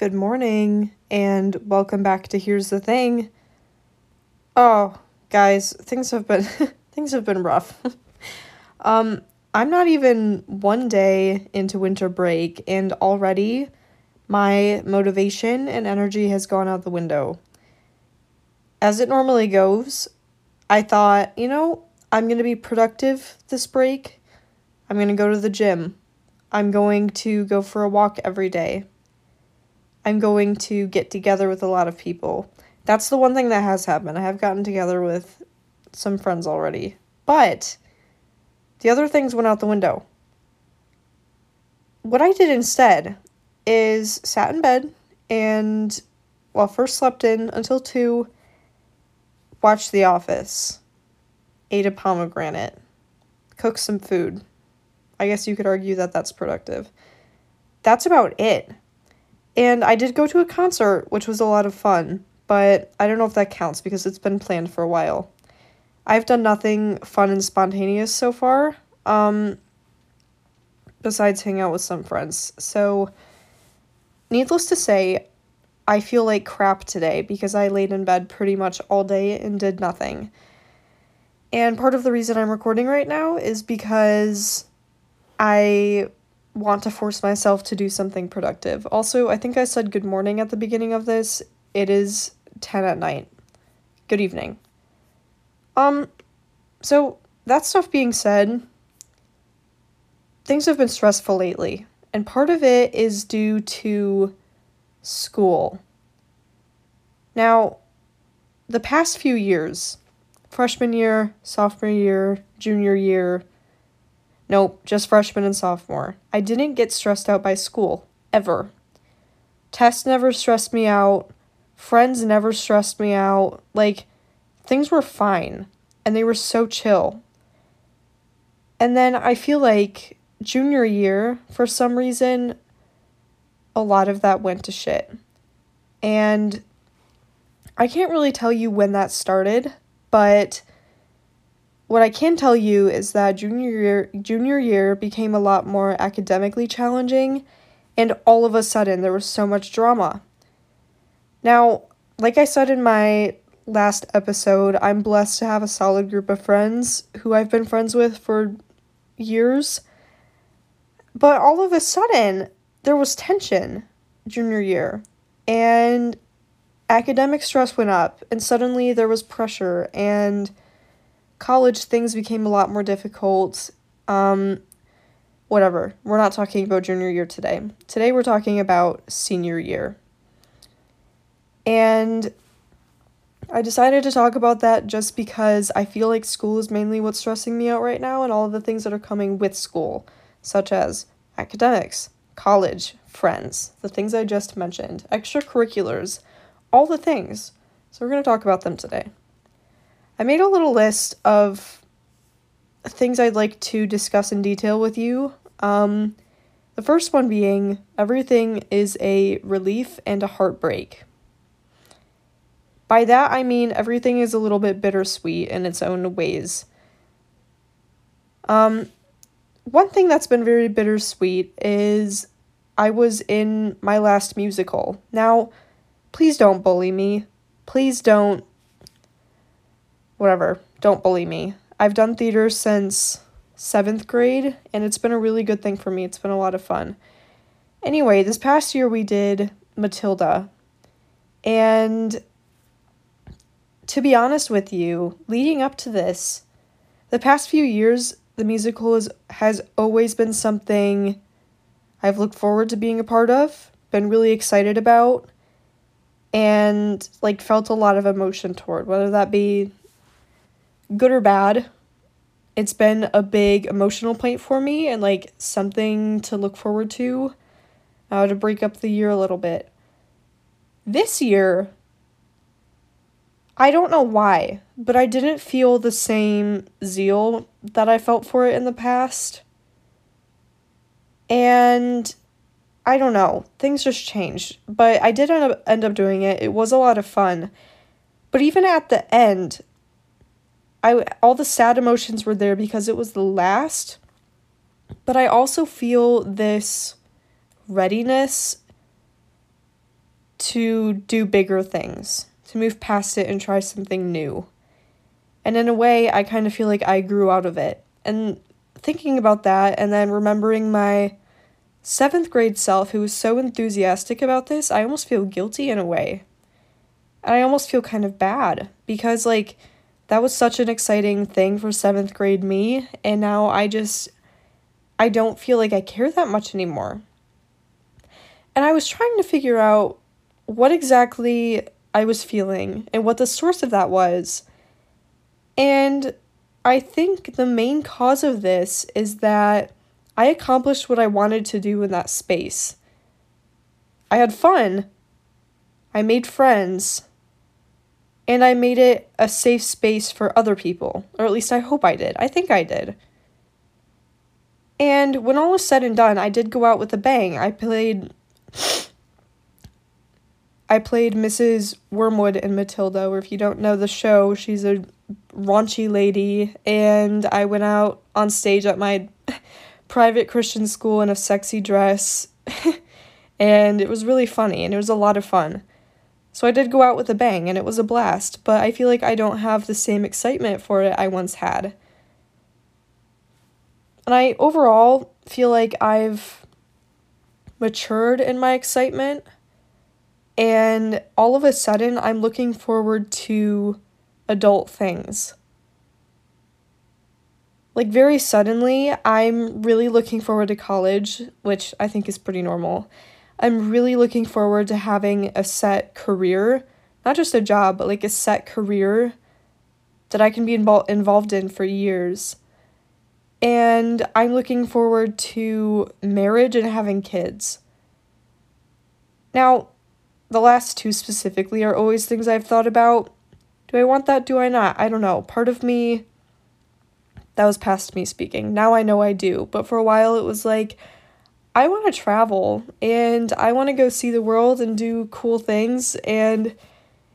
Good morning, and welcome back to Here's the Thing. Oh, guys, things have been things have been rough. um, I'm not even one day into winter break, and already my motivation and energy has gone out the window. As it normally goes, I thought, you know, I'm to be productive this break. I'm to go to the gym. I'm going to go for a walk every day. I'm going to get together with a lot of people. That's the one thing that has happened. I have gotten together with some friends already. But the other things went out the window. What I did instead is sat in bed and, well, first slept in until 2, watched The Office, ate a pomegranate, cooked some food. I guess you could argue that that's productive. That's about it. And I did go to a concert, which was a lot of fun, but I don't know if that counts because it's been planned for a while. I've done nothing fun and spontaneous so far, um, besides hang out with some friends. So, needless to say, I feel like crap today because I laid in bed pretty much all day and did nothing. And part of the reason I'm recording right now is because I want to force myself to do something productive. Also, I think I said good morning at the beginning of this. It is 10 at night. Good evening. Um so that stuff being said, things have been stressful lately, and part of it is due to school. Now, the past few years, freshman year, sophomore year, junior year, Nope, just freshman and sophomore. I didn't get stressed out by school, ever. Tests never stressed me out. Friends never stressed me out. Like, things were fine, and they were so chill. And then I feel like junior year, for some reason, a lot of that went to shit. And I can't really tell you when that started, but what I can tell you is that junior year junior year became a lot more academically challenging and all of a sudden there was so much drama. Now, like I said in my last episode, I'm blessed to have a solid group of friends who I've been friends with for years. But all of a sudden, there was tension junior year and academic stress went up and suddenly there was pressure and college things became a lot more difficult. Um, whatever. We're not talking about junior year today. Today we're talking about senior year. And I decided to talk about that just because I feel like school is mainly what's stressing me out right now and all of the things that are coming with school, such as academics, college, friends, the things I just mentioned, extracurriculars, all the things. So we're going to talk about them today. I made a little list of things I'd like to discuss in detail with you. Um, the first one being everything is a relief and a heartbreak. By that, I mean everything is a little bit bittersweet in its own ways. Um, one thing that's been very bittersweet is I was in my last musical. Now, please don't bully me. Please don't whatever, don't bully me. I've done theater since seventh grade, and it's been a really good thing for me. It's been a lot of fun. Anyway, this past year we did Matilda, and to be honest with you, leading up to this, the past few years, the musical is, has always been something I've looked forward to being a part of, been really excited about, and like felt a lot of emotion toward, whether that be good or bad, it's been a big emotional point for me and like something to look forward to uh, to break up the year a little bit. This year, I don't know why, but I didn't feel the same zeal that I felt for it in the past. And I don't know, things just changed. But I did end up, end up doing it. It was a lot of fun. But even at the end, I all the sad emotions were there because it was the last. But I also feel this readiness to do bigger things, to move past it and try something new. And in a way, I kind of feel like I grew out of it. And thinking about that and then remembering my seventh grade self who was so enthusiastic about this, I almost feel guilty in a way. And I almost feel kind of bad because, like, that was such an exciting thing for seventh grade me. And now I just, I don't feel like I care that much anymore. And I was trying to figure out what exactly I was feeling and what the source of that was. And I think the main cause of this is that I accomplished what I wanted to do in that space. I had fun. I made friends. And I made it a safe space for other people. Or at least I hope I did. I think I did. And when all was said and done, I did go out with a bang. I played I played Mrs. Wormwood in Matilda, or if you don't know the show, she's a raunchy lady, and I went out on stage at my private Christian school in a sexy dress, and it was really funny, and it was a lot of fun. So I did go out with a bang, and it was a blast, but I feel like I don't have the same excitement for it I once had. And I overall feel like I've matured in my excitement. And all of a sudden, I'm looking forward to adult things. Like, very suddenly, I'm really looking forward to college, which I think is pretty normal. I'm really looking forward to having a set career, not just a job, but like a set career that I can be invo- involved in for years. And I'm looking forward to marriage and having kids. Now, the last two specifically are always things I've thought about. Do I want that? Do I not? I don't know. Part of me, that was past me speaking. Now I know I do. But for a while, it was like, I want to travel and I want to go see the world and do cool things. And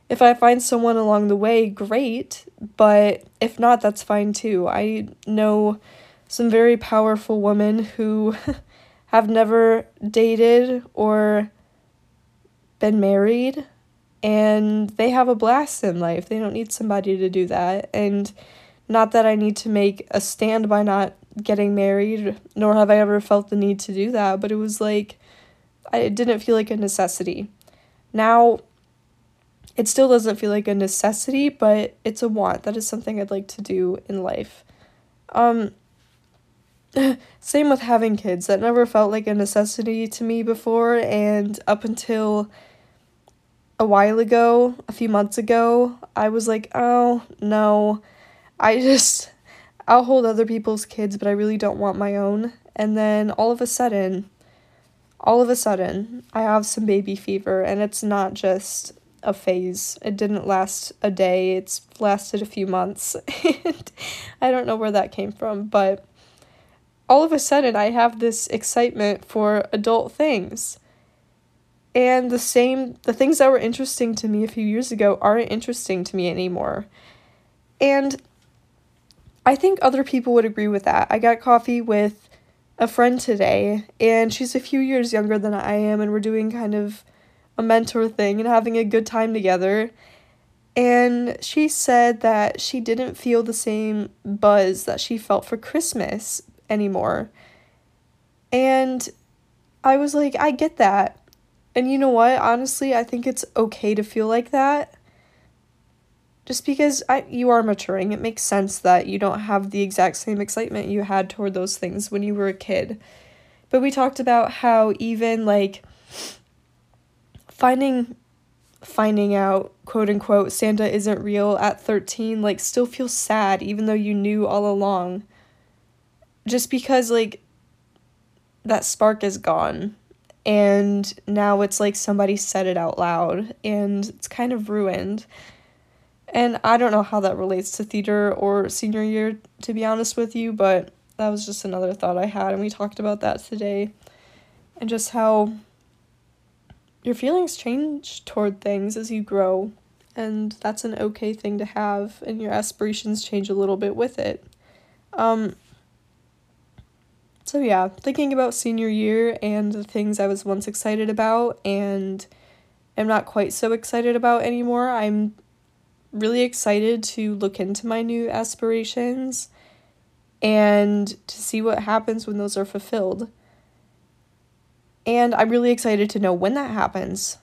if I find someone along the way, great. But if not, that's fine too. I know some very powerful women who have never dated or been married and they have a blast in life. They don't need somebody to do that. And not that I need to make a stand by not getting married, nor have I ever felt the need to do that, but it was like, I, didn't feel like a necessity. Now, it still doesn't feel like a necessity, but it's a want. That is something I'd like to do in life. Um, same with having kids. That never felt like a necessity to me before, and up until a while ago, a few months ago, I was like, oh, no. I just, I'll hold other people's kids, but I really don't want my own. And then all of a sudden, all of a sudden, I have some baby fever, and it's not just a phase. It didn't last a day, it's lasted a few months. and I don't know where that came from, but all of a sudden, I have this excitement for adult things and the same the things that were interesting to me a few years ago aren't interesting to me anymore and i think other people would agree with that i got coffee with a friend today and she's a few years younger than i am and we're doing kind of a mentor thing and having a good time together and she said that she didn't feel the same buzz that she felt for christmas anymore and i was like i get that and you know what? Honestly, I think it's okay to feel like that. Just because I you are maturing, it makes sense that you don't have the exact same excitement you had toward those things when you were a kid. But we talked about how even like finding finding out quote unquote Santa isn't real at 13 like still feels sad even though you knew all along. Just because like that spark is gone and now it's like somebody said it out loud and it's kind of ruined. And I don't know how that relates to theater or senior year, to be honest with you, but that was just another thought I had, and we talked about that today. And just how your feelings change toward things as you grow, and that's an okay thing to have, and your aspirations change a little bit with it. Um, so, yeah, thinking about senior year and the things I was once excited about and am not quite so excited about anymore. I'm really excited to look into my new aspirations and to see what happens when those are fulfilled. And I'm really excited to know when that happens.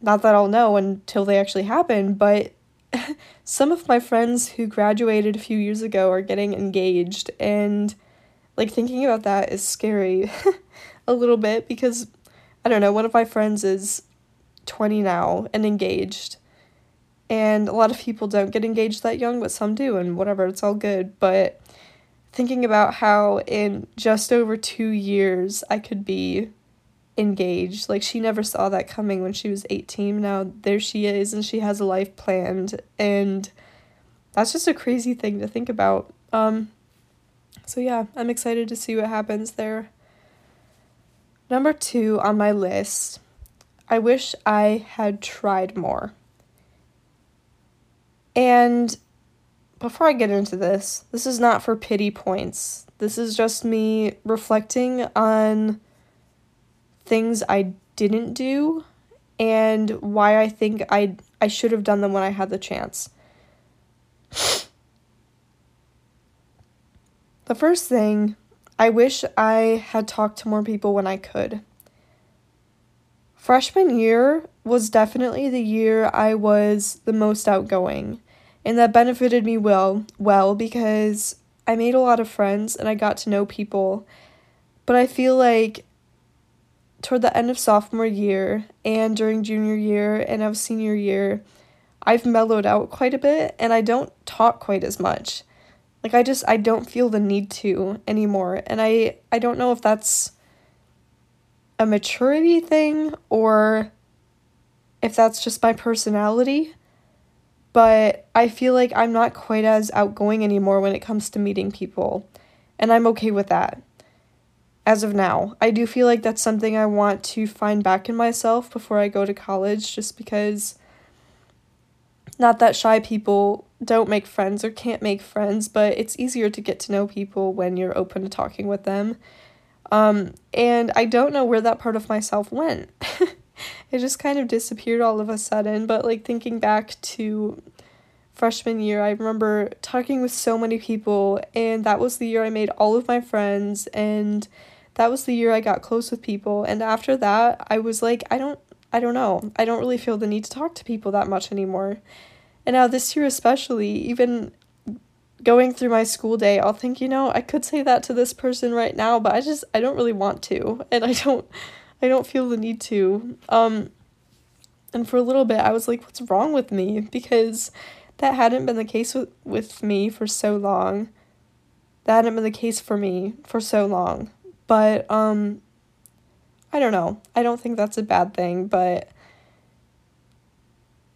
Not that I'll know until they actually happen, but some of my friends who graduated a few years ago are getting engaged and like thinking about that is scary a little bit because I don't know, one of my friends is 20 now and engaged. And a lot of people don't get engaged that young, but some do, and whatever, it's all good. But thinking about how in just over two years I could be engaged. Like she never saw that coming when she was 18. Now there she is and she has a life planned and that's just a crazy thing to think about. Um so yeah, I'm excited to see what happens there. Number 2 on my list. I wish I had tried more. And before I get into this, this is not for pity points. This is just me reflecting on things I didn't do and why I think I I should have done them when I had the chance. The first thing, I wish I had talked to more people when I could. Freshman year was definitely the year I was the most outgoing, and that benefited me well, well because I made a lot of friends and I got to know people. But I feel like toward the end of sophomore year and during junior year and of senior year, I've mellowed out quite a bit and I don't talk quite as much. Like I just I don't feel the need to anymore. And I I don't know if that's a maturity thing or if that's just my personality. But I feel like I'm not quite as outgoing anymore when it comes to meeting people. And I'm okay with that as of now. I do feel like that's something I want to find back in myself before I go to college, just because not that shy people don't make friends or can't make friends, but it's easier to get to know people when you're open to talking with them. Um, and I don't know where that part of myself went. it just kind of disappeared all of a sudden, but like thinking back to freshman year, I remember talking with so many people, and that was the year I made all of my friends and that was the year I got close with people. And after that, I was like, I don't I don't know. I don't really feel the need to talk to people that much anymore. And now this year especially, even going through my school day, I'll think, you know, I could say that to this person right now, but I just I don't really want to. And I don't I don't feel the need to. Um and for a little bit I was like, what's wrong with me? Because that hadn't been the case with, with me for so long. That hadn't been the case for me for so long. But um I don't know. I don't think that's a bad thing, but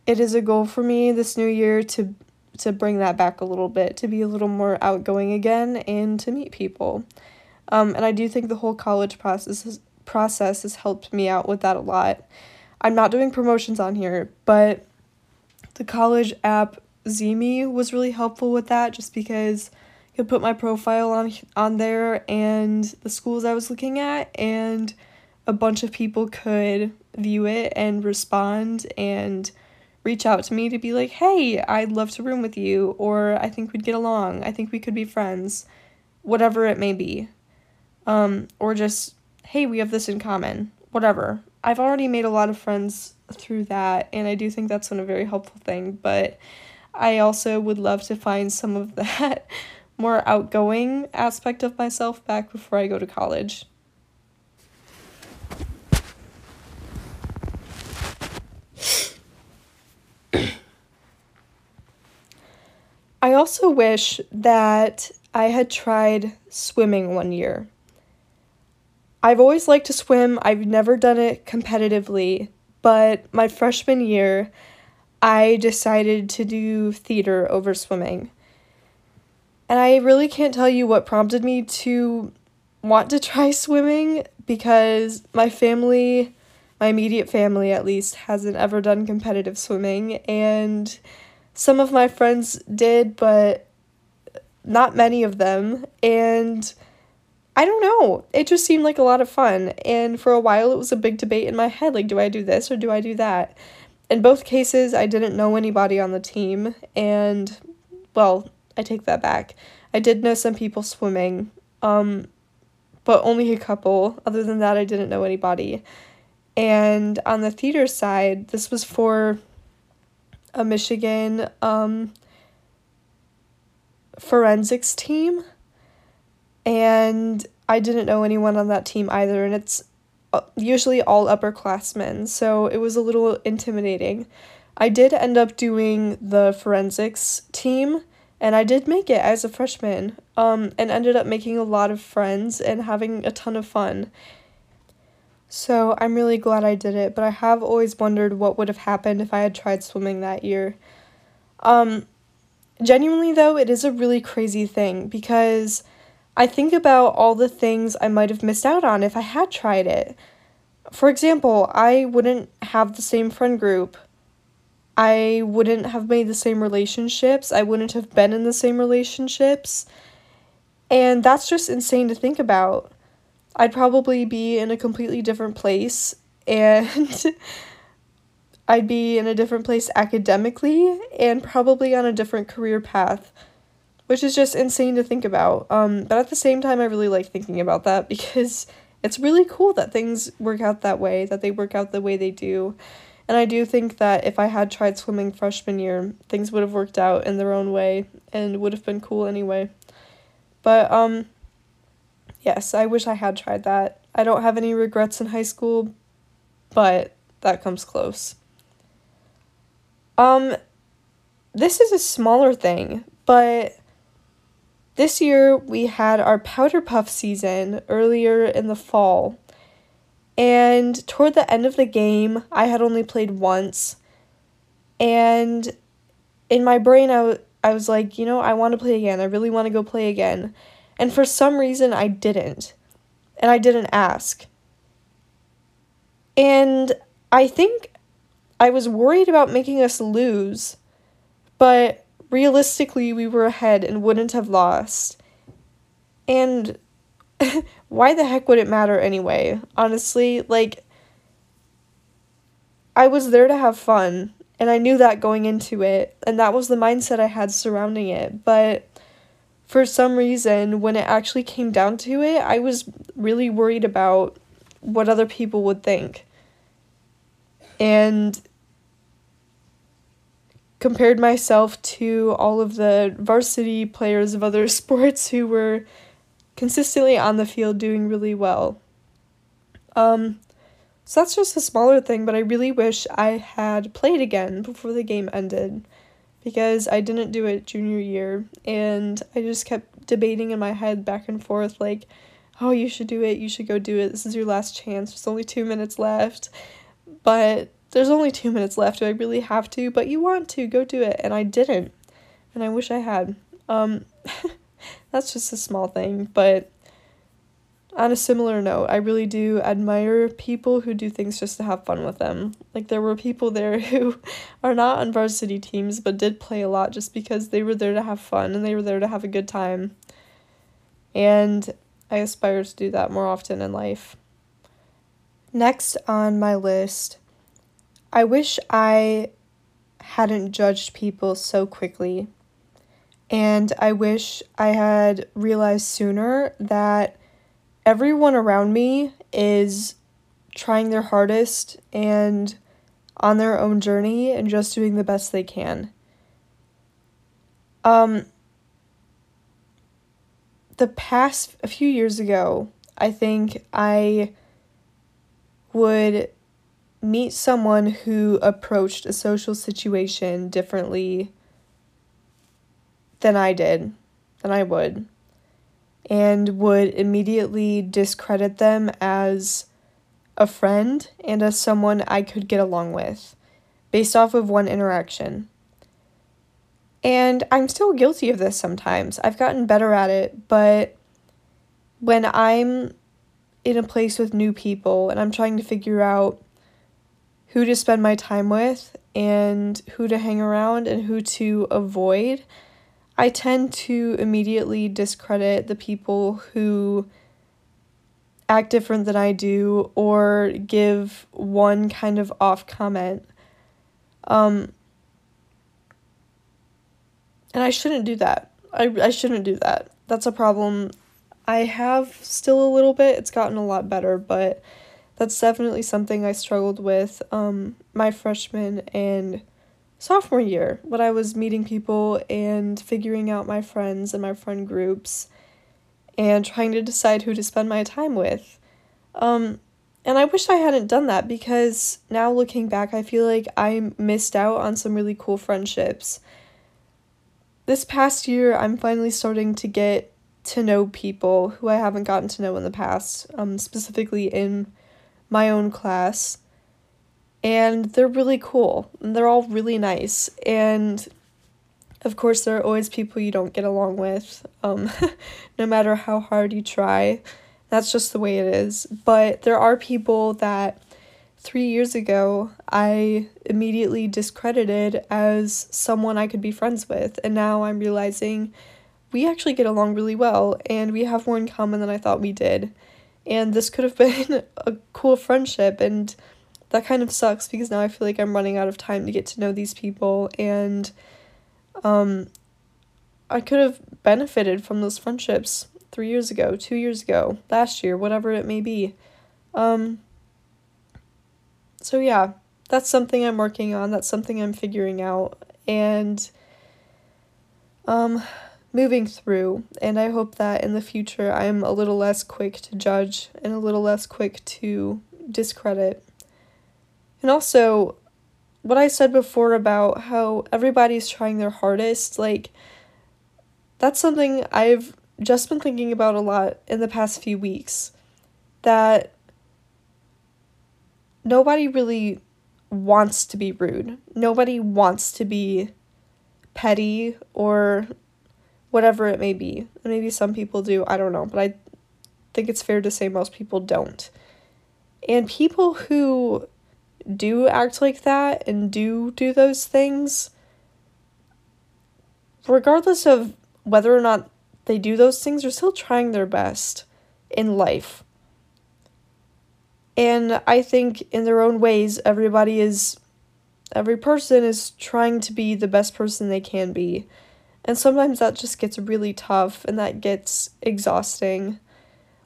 it is a goal for me this new year to to bring that back a little bit, to be a little more outgoing again and to meet people. Um, and I do think the whole college process has, process has helped me out with that a lot. I'm not doing promotions on here, but the college app ZeeMee was really helpful with that just because could put my profile on on there and the schools I was looking at and a bunch of people could view it and respond and reach out to me to be like, "Hey, I'd love to room with you," or "I think we'd get along. I think we could be friends." Whatever it may be. Um, or just, "Hey, we have this in common." Whatever. I've already made a lot of friends through that, and I do think that's been a very helpful thing, but I also would love to find some of that more outgoing aspect of myself back before I go to college. I also wish that I had tried swimming one year. I've always liked to swim, I've never done it competitively, but my freshman year, I decided to do theater over swimming. And I really can't tell you what prompted me to want to try swimming because my family, my immediate family at least, hasn't ever done competitive swimming. And some of my friends did, but not many of them. And I don't know. It just seemed like a lot of fun. And for a while, it was a big debate in my head like, do I do this or do I do that? In both cases, I didn't know anybody on the team. And, well, I take that back. I did know some people swimming, um, but only a couple. Other than that, I didn't know anybody. And on the theater side, this was for a Michigan um, forensics team and I didn't know anyone on that team either, and it's uh, usually all upperclassmen, so it was a little intimidating. I did end up doing the forensics team, and I did make it as a freshman, um, and ended up making a lot of friends and having a ton of fun. So I'm really glad I did it, but I have always wondered what would have happened if I had tried swimming that year. Um, genuinely, though, it is a really crazy thing because I think about all the things I might have missed out on if I had tried it. For example, I wouldn't have the same friend group. I wouldn't have made the same relationships. I wouldn't have been in the same relationships. And that's just insane to think about. I'd probably be in a completely different place and I'd be in a different place academically and probably on a different career path which is just insane to think about. Um, but at the same time, I really like thinking about that because it's really cool that things work out that way, that they work out the way they do. And I do think that if I had tried swimming freshman year, things would have worked out in their own way and would have been cool anyway. But um yes, I wish I had tried that. I don't have any regrets in high school, but that comes close. Um this is a smaller thing, but this year we had our powder puff season earlier in the fall. And toward the end of the game, I had only played once. And in my brain, I, w- I was like, you know, I want to play again. I really want to go play again. And for some reason, I didn't. And I didn't ask. And I think I was worried about making us lose. But realistically, we were ahead and wouldn't have lost. And why the heck would it matter anyway? Honestly, like, I was there to have fun, and I knew that going into it, and that was the mindset I had surrounding it. But for some reason, when it actually came down to it, I was really worried about what other people would think. And compared myself to all of the varsity players of other sports who were consistently on the field doing really well. Um, so that's just a smaller thing, but I really wish I had played again before the game ended because I didn't do it junior year and I just kept debating in my head back and forth like, oh, you should do it, you should go do it, this is your last chance, there's only two minutes left. But there's only two minutes left. Do I really have to? But you want to, go do it. And I didn't. And I wish I had. Um, that's just a small thing. But on a similar note, I really do admire people who do things just to have fun with them. Like, there were people there who are not on varsity teams but did play a lot just because they were there to have fun and they were there to have a good time. And I aspire to do that more often in life. Next on my list I wish I hadn't judged people so quickly. And I wish I had realized sooner that everyone around me is trying their hardest and on their own journey and just doing the best they can. Um, the past, a few years ago, I think I would meet someone who approached a social situation differently than I did, than I would, and would immediately discredit them as a friend and as someone I could get along with based off of one interaction. And I'm still guilty of this sometimes. I've gotten better at it, but when I'm in a place with new people and I'm trying to figure out who to spend my time with and who to hang around and who to avoid, I tend to immediately discredit the people who act different than I do or give one kind of off comment. Um, and I shouldn't do that. I, I shouldn't do that. That's a problem I have still a little bit. It's gotten a lot better, but that's definitely something I struggled with um, my freshman and sophomore year when I was meeting people and figuring out my friends and my friend groups and trying to decide who to spend my time with. Um, and I wish I hadn't done that because now looking back, I feel like I missed out on some really cool friendships. This past year, I'm finally starting to get to know people who I haven't gotten to know in the past, um, specifically in my own class. And they're really cool. And they're all really nice. And of course, there are always people you don't get along with, um, no matter how hard you try. That's just the way it is. But there are people that three years ago I immediately discredited as someone I could be friends with. And now I'm realizing we actually get along really well and we have more in common than I thought we did. And this could have been a cool friendship and that kind of sucks because now I feel like I'm running out of time to get to know these people and um I could have benefited from those friendships 3 years ago, 2 years ago, last year, whatever it may be. Um so yeah, that's something I'm working on. That's something I'm figuring out and um moving through. And I hope that in the future I'm a little less quick to judge and a little less quick to discredit. And also, what I said before about how everybody's trying their hardest, like, that's something I've just been thinking about a lot in the past few weeks. That nobody really wants to be rude. Nobody wants to be petty or whatever it may be. Maybe some people do, I don't know, but I think it's fair to say most people don't. And people who do act like that and do do those things, regardless of whether or not they do those things, are still trying their best in life. And I think in their own ways, everybody is, every person is trying to be the best person they can be. And sometimes that just gets really tough and that gets exhausting.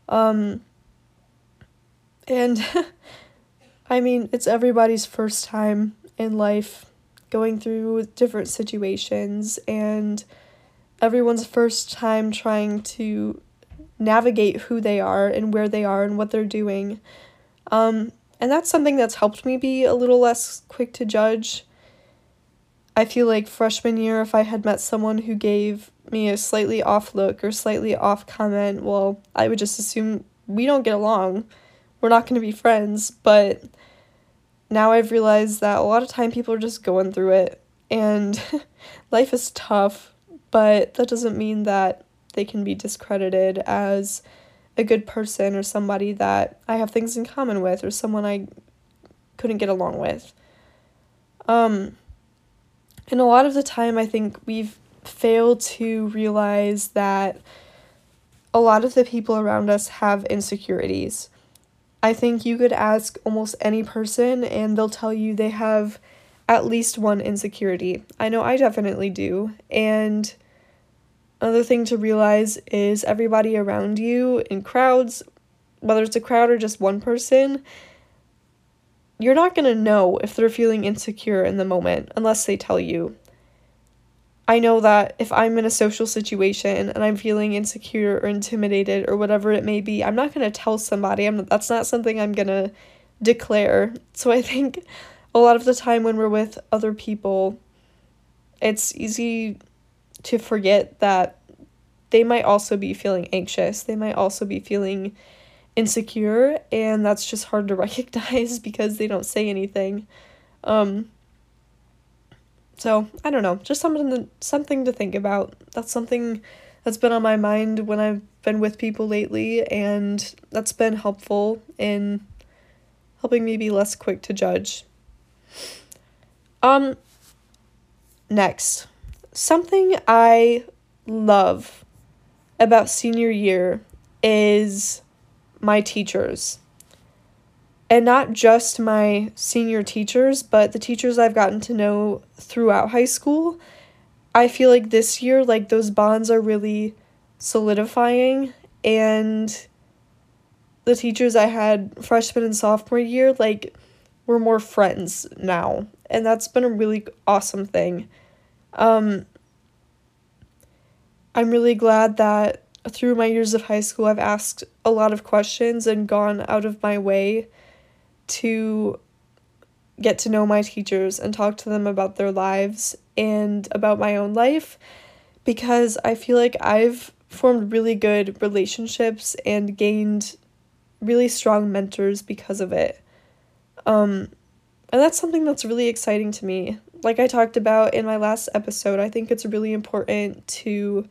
Um, and I mean, it's everybody's first time in life going through different situations and everyone's first time trying to navigate who they are and where they are and what they're doing. Um, and that's something that's helped me be a little less quick to judge I feel like freshman year, if I had met someone who gave me a slightly off look or slightly off comment, well, I would just assume we don't get along. We're not going to be friends. But now I've realized that a lot of time people are just going through it and life is tough, but that doesn't mean that they can be discredited as a good person or somebody that I have things in common with or someone I couldn't get along with. Um, and a lot of the time, I think we've failed to realize that a lot of the people around us have insecurities. I think you could ask almost any person and they'll tell you they have at least one insecurity. I know I definitely do. And another thing to realize is everybody around you in crowds, whether it's a crowd or just one person, you're not going to know if they're feeling insecure in the moment unless they tell you. I know that if I'm in a social situation and I'm feeling insecure or intimidated or whatever it may be, I'm not going to tell somebody. I'm that's not something I'm going to declare. So I think a lot of the time when we're with other people, it's easy to forget that they might also be feeling anxious. They might also be feeling insecure and that's just hard to recognize because they don't say anything. Um so i don't know just something to, something to think about. That's something that's been on my mind when i've been with people lately and that's been helpful in helping me be less quick to judge. Um next something i love about senior year is my teachers. And not just my senior teachers, but the teachers I've gotten to know throughout high school. I feel like this year, like, those bonds are really solidifying. And the teachers I had freshman and sophomore year, like, we're more friends now. And that's been a really awesome thing. Um, I'm really glad that through my years of high school, I've asked a lot of questions and gone out of my way to get to know my teachers and talk to them about their lives and about my own life because I feel like I've formed really good relationships and gained really strong mentors because of it. Um, and that's something that's really exciting to me. Like I talked about in my last episode, I think it's really important to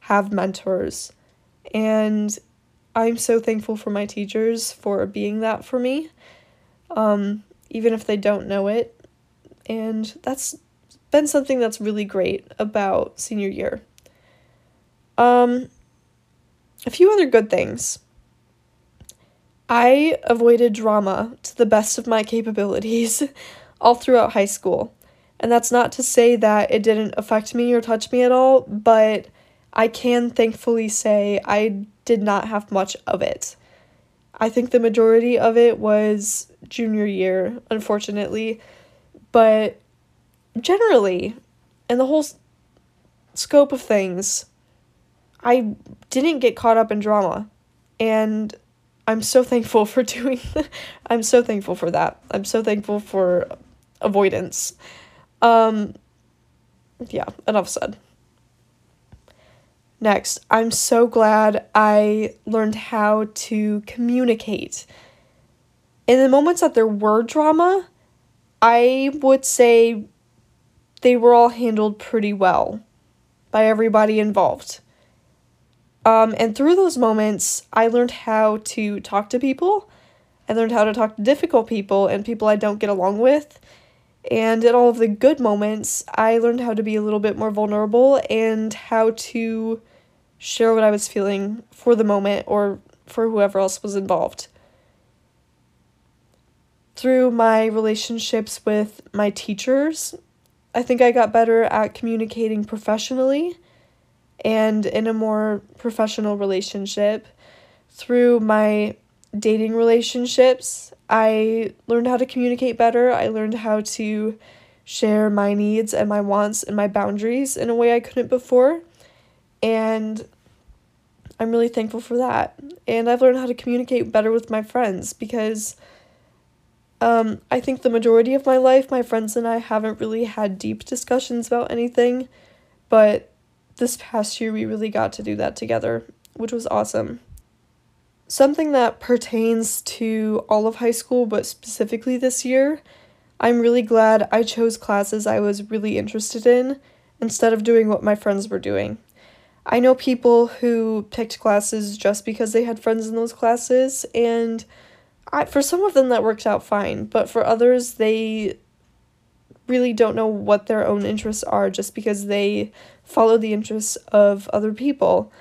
have mentors. And I'm so thankful for my teachers for being that for me, um, even if they don't know it. And that's been something that's really great about senior year. Um, a few other good things. I avoided drama to the best of my capabilities all throughout high school. And that's not to say that it didn't affect me or touch me at all, but I can thankfully say I did not have much of it. I think the majority of it was junior year, unfortunately, but generally, in the whole scope of things, I didn't get caught up in drama. And I'm so thankful for doing I'm so thankful for that. I'm so thankful for avoidance. Um yeah, enough said. Next, I'm so glad I learned how to communicate. In the moments that there were drama, I would say they were all handled pretty well by everybody involved. Um, and through those moments, I learned how to talk to people. I learned how to talk to difficult people and people I don't get along with. And in all of the good moments, I learned how to be a little bit more vulnerable and how to share what I was feeling for the moment or for whoever else was involved. Through my relationships with my teachers, I think I got better at communicating professionally and in a more professional relationship. Through my dating relationships, I learned how to communicate better. I learned how to share my needs and my wants and my boundaries in a way I couldn't before. And I'm really thankful for that. And I've learned how to communicate better with my friends because um, I think the majority of my life, my friends and I haven't really had deep discussions about anything. But this past year, we really got to do that together, which was awesome. Something that pertains to all of high school, but specifically this year, I'm really glad I chose classes I was really interested in instead of doing what my friends were doing. I know people who picked classes just because they had friends in those classes, and I, for some of them that worked out fine, but for others, they really don't know what their own interests are just because they follow the interests of other people.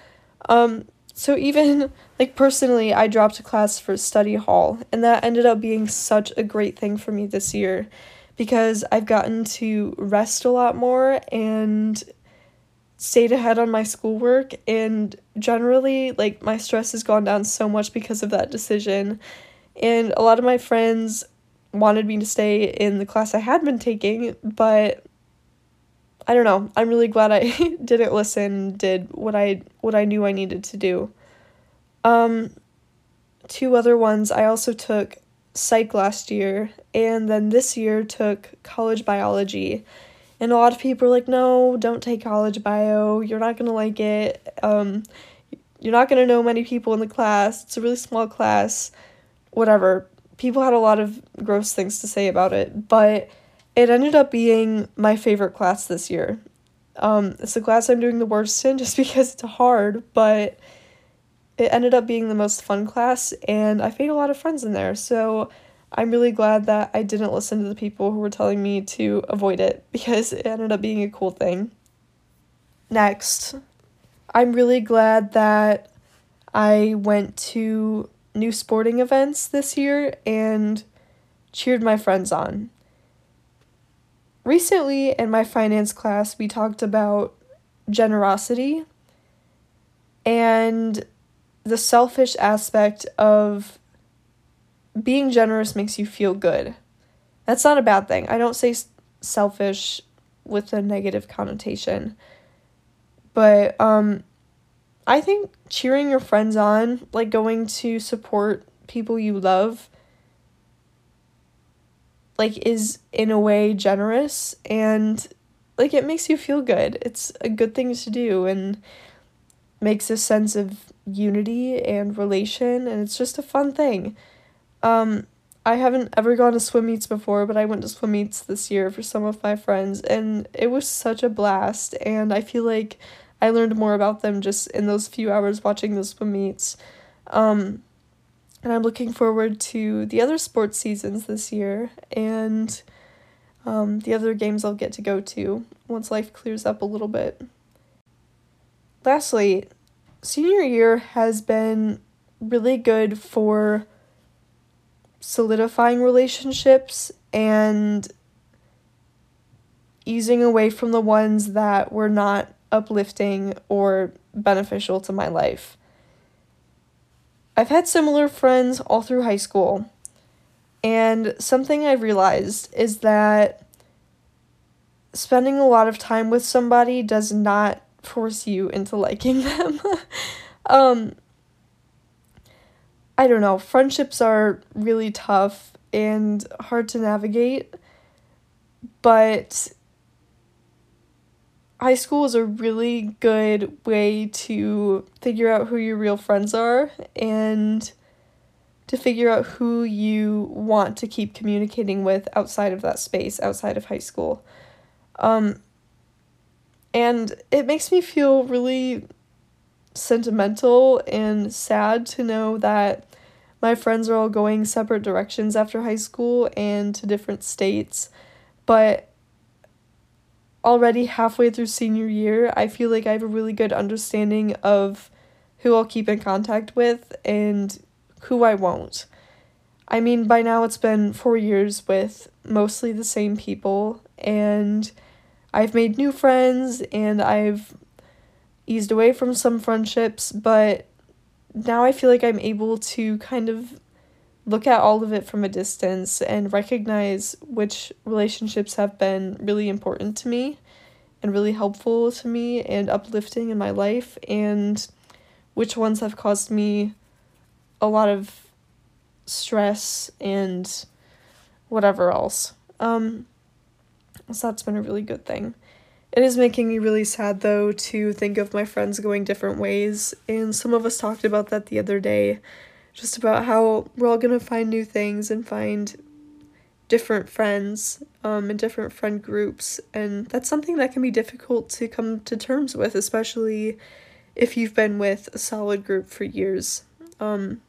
Um, so even like personally, I dropped a class for study hall, and that ended up being such a great thing for me this year because I've gotten to rest a lot more and stayed ahead on my schoolwork and generally like my stress has gone down so much because of that decision. And a lot of my friends wanted me to stay in the class I had been taking but I don't know. I'm really glad I didn't listen did what I what I knew I needed to do. Um two other ones. I also took psych last year and then this year took college biology and a lot of people are like, no, don't take college bio. You're not going to like it. Um, you're not going to know many people in the class. It's a really small class. Whatever. People had a lot of gross things to say about it, but it ended up being my favorite class this year. Um, it's the class I'm doing the worst in just because it's hard, but it ended up being the most fun class, and I made a lot of friends in there. So I'm really glad that I didn't listen to the people who were telling me to avoid it because it ended up being a cool thing. Next, I'm really glad that I went to new sporting events this year and cheered my friends on. Recently, in my finance class, we talked about generosity and the selfish aspect of being generous makes you feel good. That's not a bad thing. I don't say selfish with a negative connotation. But um I think cheering your friends on, like going to support people you love like is in a way generous and like it makes you feel good. It's a good thing to do and makes a sense of unity and relation and it's just a fun thing. Um I haven't ever gone to swim meets before, but I went to swim meets this year for some of my friends and it was such a blast and I feel like I learned more about them just in those few hours watching the swim meets. Um and I'm looking forward to the other sports seasons this year and um, the other games I'll get to go to once life clears up a little bit. Lastly, senior year has been really good for solidifying relationships and easing away from the ones that were not uplifting or beneficial to my life. I've had similar friends all through high school, and something I've realized is that spending a lot of time with somebody does not force you into liking them. um, I don't know, friendships are really tough and hard to navigate, but high school is a really good way to figure out who your real friends are and to figure out who you want to keep communicating with outside of that space, outside of high school. Um, and it makes me feel really sentimental and sad to know that my friends are all going separate directions after high school and to different states. But already halfway through senior year, I feel like I have a really good understanding of who I'll keep in contact with and who I won't. I mean, by now it's been four years with mostly the same people, and I've made new friends and I've eased away from some friendships, but now I feel like I'm able to kind of look at all of it from a distance and recognize which relationships have been really important to me and really helpful to me and uplifting in my life and which ones have caused me a lot of stress and whatever else. Um, so that's been a really good thing. It is making me really sad though to think of my friends going different ways, and some of us talked about that the other day just about how we're all gonna find new things and find different friends um, and different friend groups and that's something that can be difficult to come to terms with especially if you've been with a solid group for years. Um,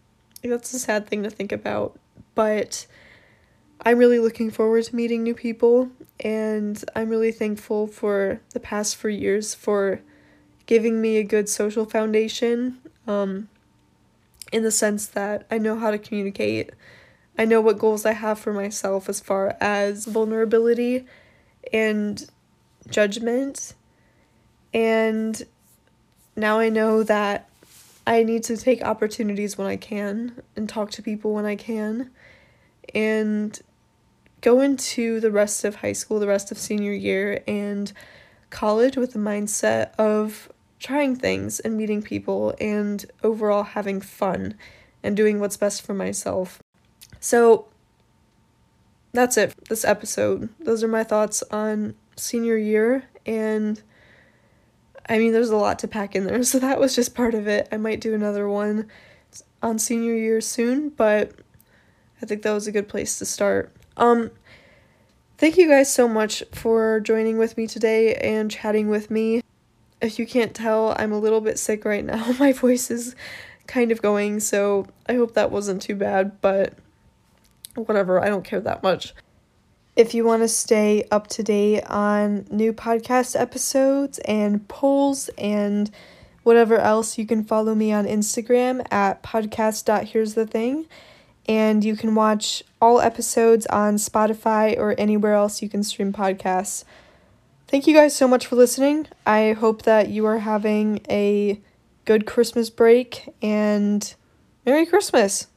that's a sad thing to think about but i'm really looking forward to meeting new people and i'm really thankful for the past four years for giving me a good social foundation um, in the sense that I know how to communicate. I know what goals I have for myself as far as vulnerability and judgment. And now I know that I need to take opportunities when I can and talk to people when I can and go into the rest of high school, the rest of senior year, and college with the mindset of trying things and meeting people and overall having fun and doing what's best for myself. So that's it for this episode. Those are my thoughts on senior year and I mean there's a lot to pack in there, so that was just part of it. I might do another one on senior year soon, but I think that was a good place to start. Um thank you guys so much for joining with me today and chatting with me. If you can't tell, I'm a little bit sick right now. My voice is kind of going, so I hope that wasn't too bad, but whatever, I don't care that much. If you want to stay up to date on new podcast episodes and polls and whatever else, you can follow me on Instagram at podcast.here'sthething. And you can watch all episodes on Spotify or anywhere else you can stream podcasts. Thank you guys so much for listening. I hope that you are having a good Christmas break and Merry Christmas!